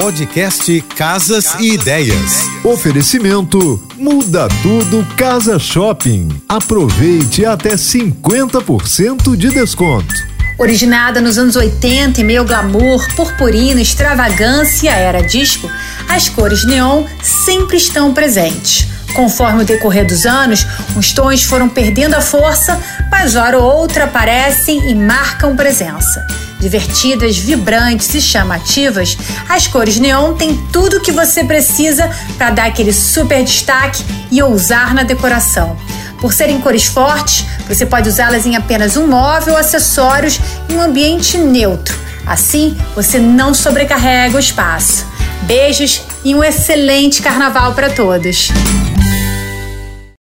Podcast Casas, Casas e, ideias. e Ideias. Oferecimento Muda Tudo Casa Shopping. Aproveite até 50% de desconto. Originada nos anos 80 em meio glamour, purpurina, extravagância era disco, as cores neon sempre estão presentes. Conforme o decorrer dos anos, os tons foram perdendo a força, mas hora ou outra aparecem e marcam presença. Divertidas, vibrantes e chamativas, as cores neon têm tudo o que você precisa para dar aquele super destaque e ousar na decoração. Por serem cores fortes, você pode usá-las em apenas um móvel acessórios em um ambiente neutro. Assim, você não sobrecarrega o espaço. Beijos e um excelente carnaval para todos!